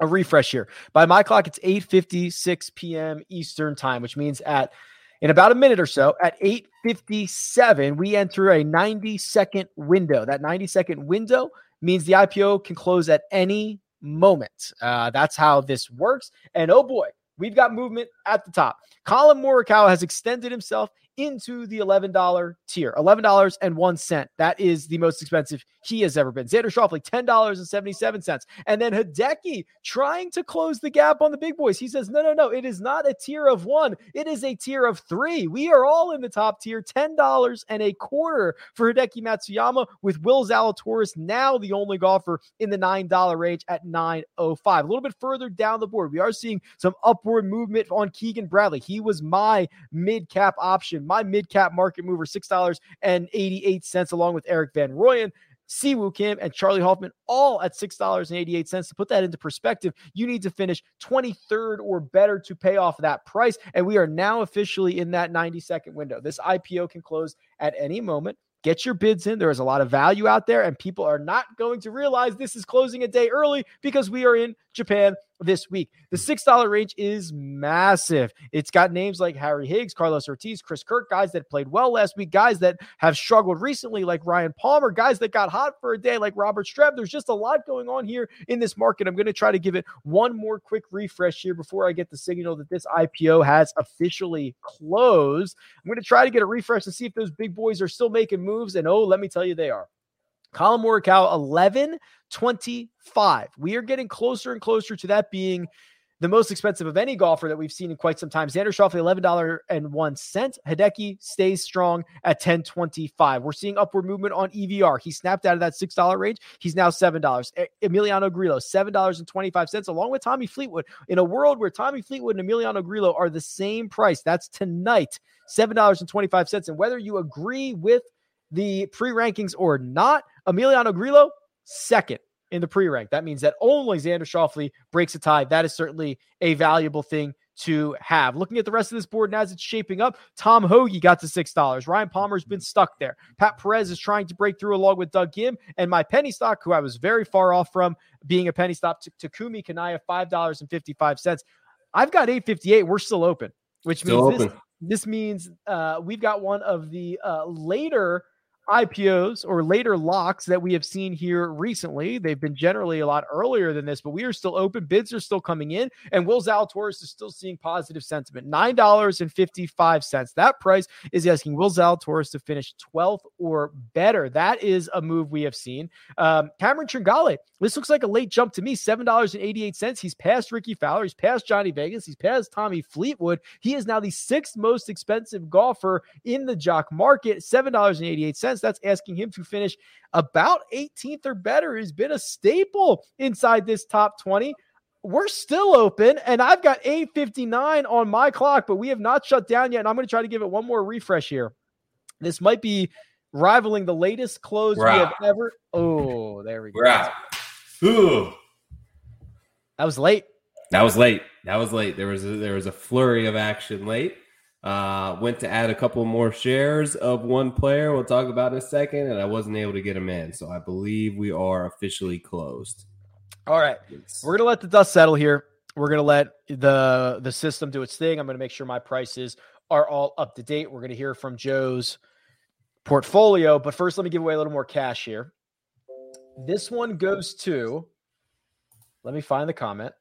a refresh here. By my clock, it's 8:56 p.m. Eastern time, which means at in about a minute or so at 8:57 we enter a 90 second window. That 90 second window means the IPO can close at any moment. Uh, that's how this works. And oh boy, we've got movement at the top. Collin Morikawa has extended himself into the $11 tier, $11.01. That is the most expensive he has ever been. Xander Schauffele, $10.77. And then Hideki trying to close the gap on the big boys. He says, no, no, no, it is not a tier of one. It is a tier of three. We are all in the top tier, $10 and a quarter for Hideki Matsuyama with Will Zalatoris now the only golfer in the $9 range at 905. A little bit further down the board, we are seeing some upward movement on Keegan Bradley. He was my mid cap option, my mid cap market mover, $6.88, along with Eric Van Rooyen. Siwoo Kim and Charley Hoffman, all at $6.88. To put that into perspective, you need to finish 23rd or better to pay off that price. And we are now officially in that 90 second window. This IPO can close at any moment. Get your bids in. There is a lot of value out there, and people are not going to realize this is closing a day early because we are in Japan this week. The hmm. $6 range is massive. It's got names like Harry Higgs, Carlos Ortiz, Chris Kirk, guys that played well last week, guys that have struggled recently like Ryan Palmer, guys that got hot for a day like Robert Streb. There's just a lot going on here in this market. I'm going to try to give it one more quick refresh here before I get the signal that this IPO has officially closed. I'm going to try to get a refresh to see if those big boys are still making moves. And oh, let me tell you, they are. Collin Morikawa, 11 25. We are getting closer and closer to that being the most expensive of any golfer that we've seen in quite some time. Xander Schauffele, $11.01. Hideki stays strong at 1025. We're seeing upward movement on EVR. He snapped out of that $6 range. He's now $7. Emiliano Grillo, $7.25, along with Tommy Fleetwood. In a world where Tommy Fleetwood and Emiliano Grillo are the same price, that's tonight, $7.25. And whether you agree with the pre rankings or not, Emiliano Grillo, second in the pre rank. That means that only Xander Schauffele breaks a tie. That is certainly a valuable thing to have. Looking at the rest of this board and as it's shaping up, Tom Hoge got to six dollars. Ryan Palmer's been stuck there. Pat Perez is trying to break through along with Doug Ghim, and my penny stock, who I was very far off from being a penny stock, to Takumi Kanaya five dollars and fifty five cents. I've got eight fifty eight. We're still open, which still means open. this this means uh, we've got one of the uh, later IPOs or later locks that we have seen here recently. They've been generally a lot earlier than this, but we are still open. Bids are still coming in, and Will Zalatoris is still seeing positive sentiment. $9.55. That price is asking Will Zalatoris to finish 12th or better. That is a move we have seen. Um, Cameron Tringale, this looks like a late jump to me. $7.88. He's past Rickie Fowler. He's past Johnny Vegas. He's past Tommy Fleetwood. He is now the sixth most expensive golfer in the jock market. $7.88 that's asking him to finish about 18th or better. He's been a staple inside this top 20 we're still open and I've got 859 on my clock, but we have not shut down yet. And I'm going to try to give it one more refresh here. This might be rivaling the latest close we we have ever. Oh, there we go. We're. Ooh. That was late. That was late. That was late. There was a, there was a flurry of action late. Uh, went to add a couple more shares of one player. We'll talk about in a second, and I wasn't able to get him in, so I believe we are officially closed. All right, we're gonna let the dust settle here. We're gonna let the the system do its thing. I'm gonna make sure my prices are all up to date. We're gonna hear from Joe's portfolio, but first, let me give away a little more cash here. This one goes to. Let me find the comment.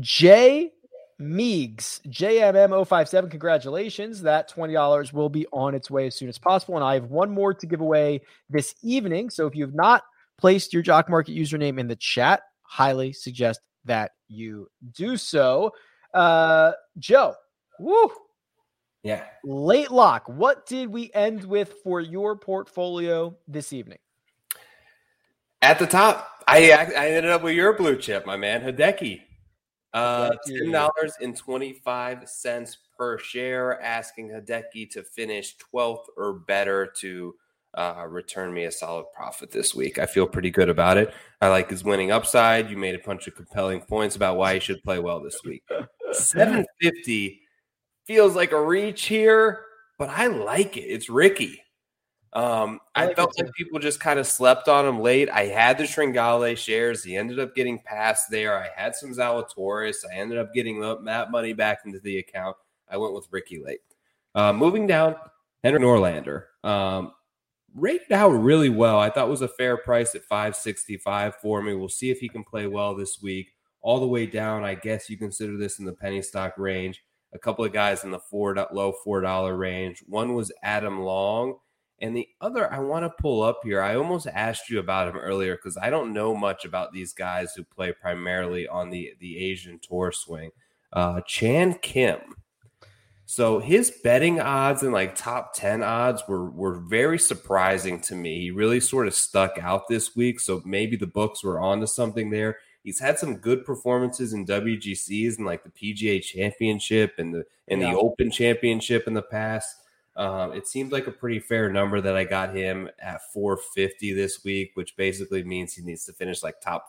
Jay Meegs, JMM057, congratulations. That $20 will be on its way as soon as possible. And I have one more to give away this evening. So if you've not placed your Jock Market username in the chat, highly suggest that you do so. Uh, Joe, woo. Yeah. Late lock. What did we end with for your portfolio this evening? At the top, I I ended up with your blue chip, my man, Hideki. Uh, ten dollars and twenty five cents per share. Asking Hideki to finish twelfth or better to uh, return me a solid profit this week. I feel pretty good about it. I like his winning upside. You made a bunch of compelling points about why he should play well this week. Seven fifty feels like a reach here, but I like it. It's Rickie. Um, I, I felt like people just kind of slept on him late. I had the Tringale shares. He ended up getting passed there. I had some Zalatoris. I ended up getting that money back into the account. I went with Rickie late. Uh, moving down, Henry Norlander. Um, rated out really well. I thought was a fair price at 565 for me. We'll see if he can play well this week. All the way down, I guess you consider this in the penny stock range. A couple of guys in the four low four dollar range. One was Adam Long and the other I want to pull up here, I almost asked you about him earlier because I don't know much about these guys who play primarily on the, the Asian tour swing. Uh, Chan Kim. So his betting odds and like top 10 odds were were very surprising to me. He really sort of stuck out this week. So maybe the books were onto something there. He's had some good performances in WGCs and like the PGA championship and the and yeah. the open championship in the past. Um, it seems like a pretty fair number that I got him at 450 this week, which basically means he needs to finish like top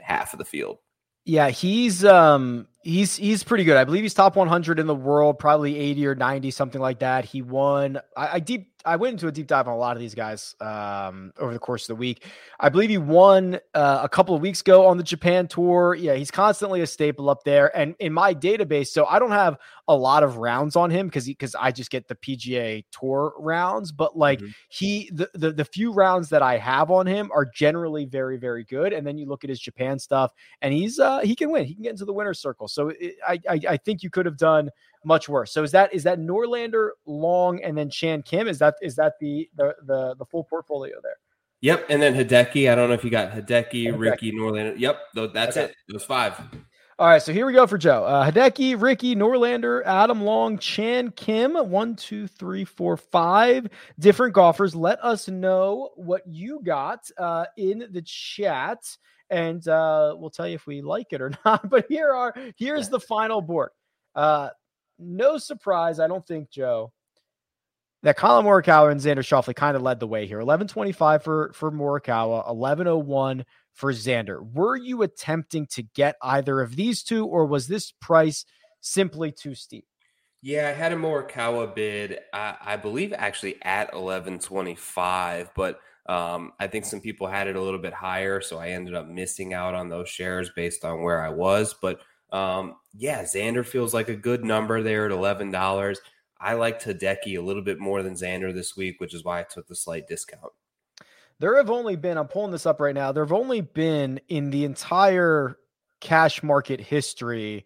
half of the field. Yeah, he's um he's he's pretty good. I believe he's top 100 in the world, probably 80 or 90, something like that. He won. I, I deep I went into a deep dive on a lot of these guys um, over the course of the week. I believe he won uh, a couple of weeks ago on the Japan tour. Yeah, he's constantly a staple up there. And in my database, so I don't have a lot of rounds on him because he because I just get the PGA tour rounds. But like mm-hmm. he, the, the the few rounds that I have on him are generally very very good. And then you look at his Japan stuff, and he's uh, he can win. He can get into the winner's circle. So it, I, I I think you could have done much worse. So is that is that Norlander, Long, and then Chan Kim? Is that is that the the the, the full portfolio there? Yep, and then Hideki. I don't know if you got Hideki, Hideki. Rickie, Norlander. Yep, that's okay. it. Those five. All right, so here we go for Joe. Uh, Hideki, Rickie, Norlander, Adam Long, Chan Kim. One, two, three, four, five different golfers. Let us know what you got uh, in the chat, and uh, we'll tell you if we like it or not. But here are here's the final board. Uh, no surprise, I don't think, Joe, that Collin Morikawa and Xander Schauffele kind of led the way here. 1125 for, for Morikawa, 1101 for Xander. Were you attempting to get either of these two, or was this price simply too steep? Yeah, I had a Morikawa bid, I, I believe actually at 1125, but um, I think some people had it a little bit higher, so I ended up missing out on those shares based on where I was. But um, yeah, Xander feels like a good number there at eleven dollars. I like Hideki a little bit more than Xander this week, which is why I took the slight discount. There have only been, I'm pulling this up right now. There have only been in the entire cash market history.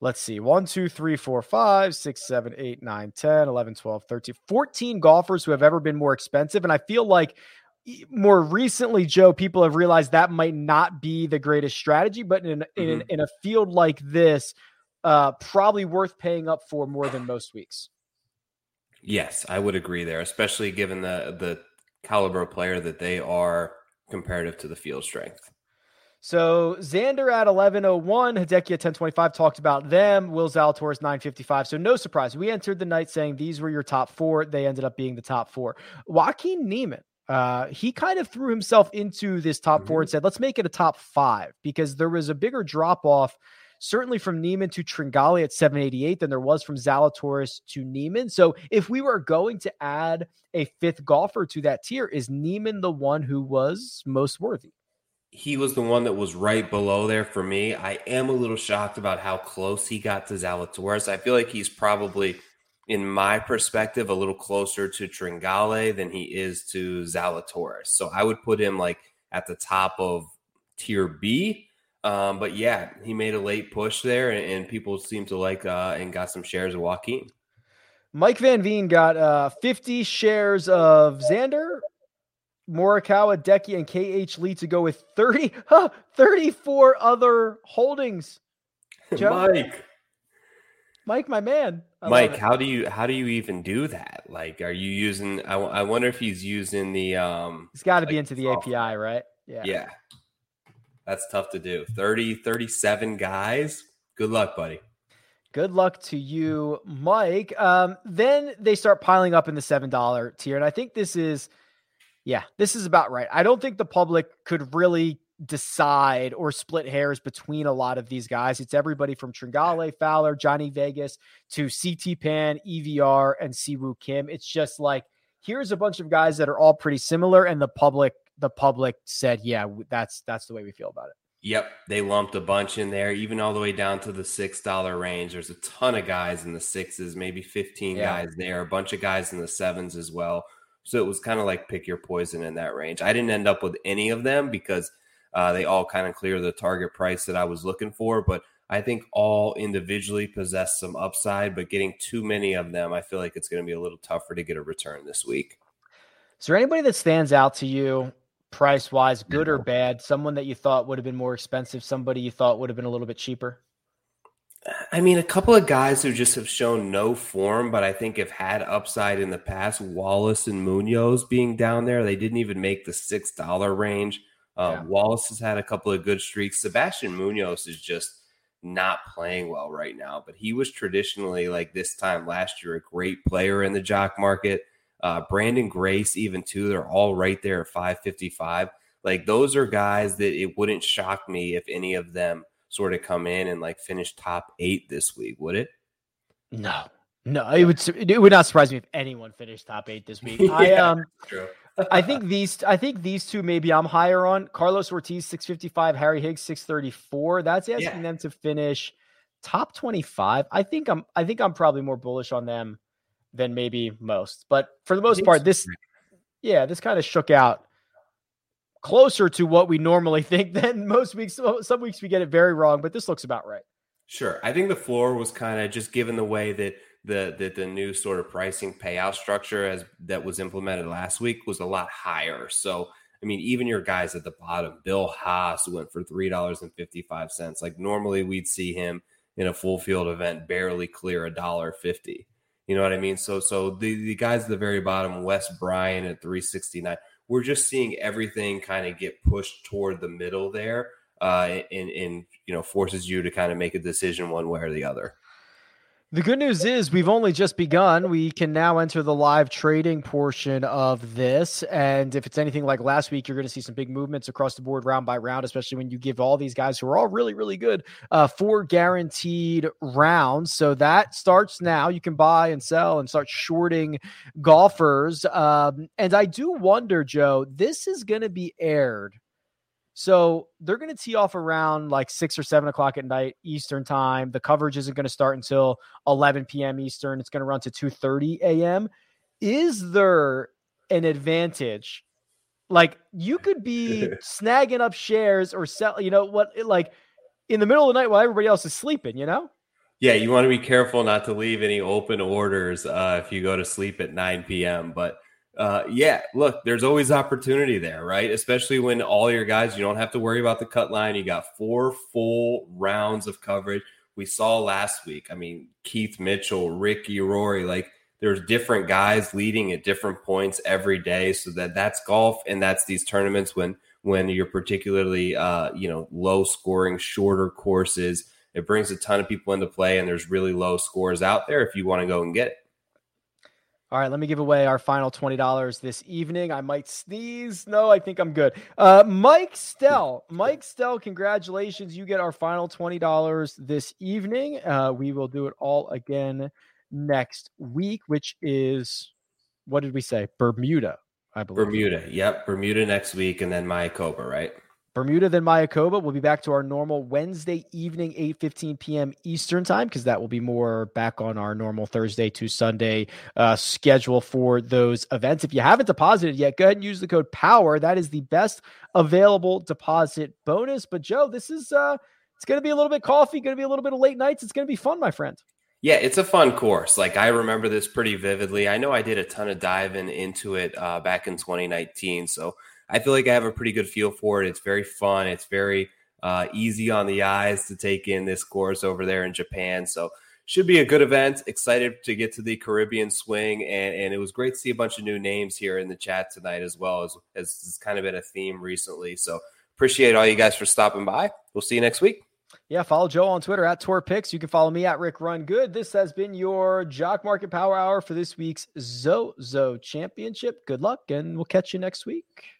Let's see, 1, 2, 3, 4, 5, 6, 7, 8, 9, 10, 11, 12, 13, 14 golfers who have ever been more expensive. And I feel like more recently, Joe, people have realized that might not be the greatest strategy, but in mm-hmm. in, in a field like this, uh, probably worth paying up for more than most weeks. Yes, I would agree there, especially given the the caliber player that they are comparative to the field strength. So Xander at 1101, Hideki at 1025 talked about them. Will Zalatoris 955. So no surprise. We entered the night saying these were your top four. They ended up being the top four. Joaquin Niemann uh, he kind of threw himself into this top mm-hmm. four and said, let's make it a top five because there was a bigger drop off certainly from Niemann to Tringale at 788 than there was from Zalatoris to Niemann. So if we were going to add a fifth golfer to that tier, is Niemann the one who was most worthy? He was the one that was right below there for me. I am a little shocked about how close he got to Zalatoris. I feel like he's probably – in my perspective, a little closer to Tringale than he is to Zalatoris. So I would put him like at the top of tier B. Um, but yeah, he made a late push there, and, and people seem to like uh, and got some shares of Joaquin. Mike Van Veen got uh, 50 shares of Xander, Morikawa, Decky, and KH Lee to go with 30, huh, 34 other holdings. Joe? Mike. Mike, my man. I Mike, how do you how do you even do that? Like, are you using? I, I wonder if he's using the. um He's got to like, be into the software. API, right? Yeah. Yeah. That's tough to do. 30, 37 guys. Good luck, buddy. Good luck to you, Mike. Um, then they start piling up in the seven dollar tier, and I think this is, yeah, this is about right. I don't think the public could really decide or split hairs between a lot of these guys. It's everybody from Tringale, Fowler, Johnny Vegas to CT Pan, EVR, and Siwoo Kim. It's just like here's a bunch of guys that are all pretty similar, and the public the public said, yeah, that's that's the way we feel about it. Yep, they lumped a bunch in there, even all the way down to the six dollar range. There's a ton of guys in the sixes, maybe 15 yeah. guys there, a bunch of guys in the sevens as well. So it was kind of like pick your poison in that range. I didn't end up with any of them because uh, they all kind of clear the target price that I was looking for, but I think all individually possess some upside, but getting too many of them, I feel like it's going to be a little tougher to get a return this week. Is there anybody that stands out to you price wise, good or bad? Someone that you thought would have been more expensive, somebody you thought would have been a little bit cheaper? I mean, a couple of guys who just have shown no form, but I think have had upside in the past. Wallace and Munoz being down there, they didn't even make the six dollar range. Uh, yeah. Wallace has had a couple of good streaks. Sebastian Munoz is just not playing well right now, but he was traditionally like this time last year a great player in the jock market. Uh, Branden Grace, even too, they're all right there at 555. Like those are guys that it wouldn't shock me if any of them sort of come in and like finish top eight this week, would it? No, no, it would it would not surprise me if anyone finished top eight this week. yeah, I um. I think these I think these two maybe I'm higher on. Carlos Ortiz 655, Harry Higgs 634. That's asking yeah. them to finish top 25. I think I'm I think I'm probably more bullish on them than maybe most. But for the most part, this yeah, this kind of shook out closer to what we normally think than most weeks. Some weeks we get it very wrong, but this looks about right. Sure. I think the floor was kind of just given the way that the, the the new sort of pricing payout structure as that was implemented last week was a lot higher. So I mean, even your guys at the bottom, Bill Haas went for three dollars and fifty five cents. Like normally we'd see him in a full field event barely clear a dollar fifty. You know what I mean? So so the, the guys at the very bottom, Wes Bryan at three sixty nine. We're just seeing everything kind of get pushed toward the middle there, uh, and and you know forces you to kind of make a decision one way or the other. The good news is we've only just begun. We can now enter the live trading portion of this. And if it's anything like last week, you're going to see some big movements across the board round by round, especially when you give all these guys who are all really, really good uh, four guaranteed rounds. So that starts now. You can buy and sell and start shorting golfers. Um, and I do wonder, Joe, this is going to be aired so they're going to tee off around like six or seven o'clock at night Eastern time. The coverage isn't going to start until 11 p.m. Eastern. It's going to run to 2:30 a.m. Is there an advantage? Like you could be snagging up shares or sell. You know what? Like in the middle of the night while everybody else is sleeping. You know. Yeah, you want to be careful not to leave any open orders uh, if you go to sleep at 9 p.m. But uh, yeah, look, there's always opportunity there, right? Especially when all your guys, you don't have to worry about the cut line. You got four full rounds of coverage. We saw last week. I mean, Keith Mitchell, Rickie Rory, like there's different guys leading at different points every day. So that that's golf, and that's these tournaments when when you're particularly uh, you know low scoring, shorter courses. It brings a ton of people into play, and there's really low scores out there if you want to go and get it. All right, let me give away our final $20 this evening. I might sneeze. No, I think I'm good. Uh, Mike Stell, Mike Stell, congratulations. You get our final $20 this evening. Uh, we will do it all again next week, which is, what did we say? Bermuda, I believe. Bermuda. Yep. Bermuda next week and then Mayakoba, right? Bermuda, then Mayakoba. We'll be back to our normal Wednesday evening, 8 15 p.m. Eastern time, because that will be more back on our normal Thursday to Sunday uh, schedule for those events. If you haven't deposited yet, go ahead and use the code POWER. That is the best available deposit bonus. But Joe, this is uh it's gonna be a little bit coffee, gonna be a little bit of late nights. It's gonna be fun, my friend. Yeah, it's a fun course. Like I remember this pretty vividly. I know I did a ton of diving into it uh, back in 2019. So I feel like I have a pretty good feel for it. It's very fun. It's very uh, easy on the eyes to take in this course over there in Japan. So should be a good event. Excited to get to the Caribbean swing, and, and it was great to see a bunch of new names here in the chat tonight as well as as it's kind of been a theme recently. So appreciate all you guys for stopping by. We'll see you next week. Yeah, follow Joe on Twitter at Tour Picks. You can follow me at Rick Run Good. This has been your Jock Market Power Hour for this week's Zozo Championship. Good luck, and we'll catch you next week.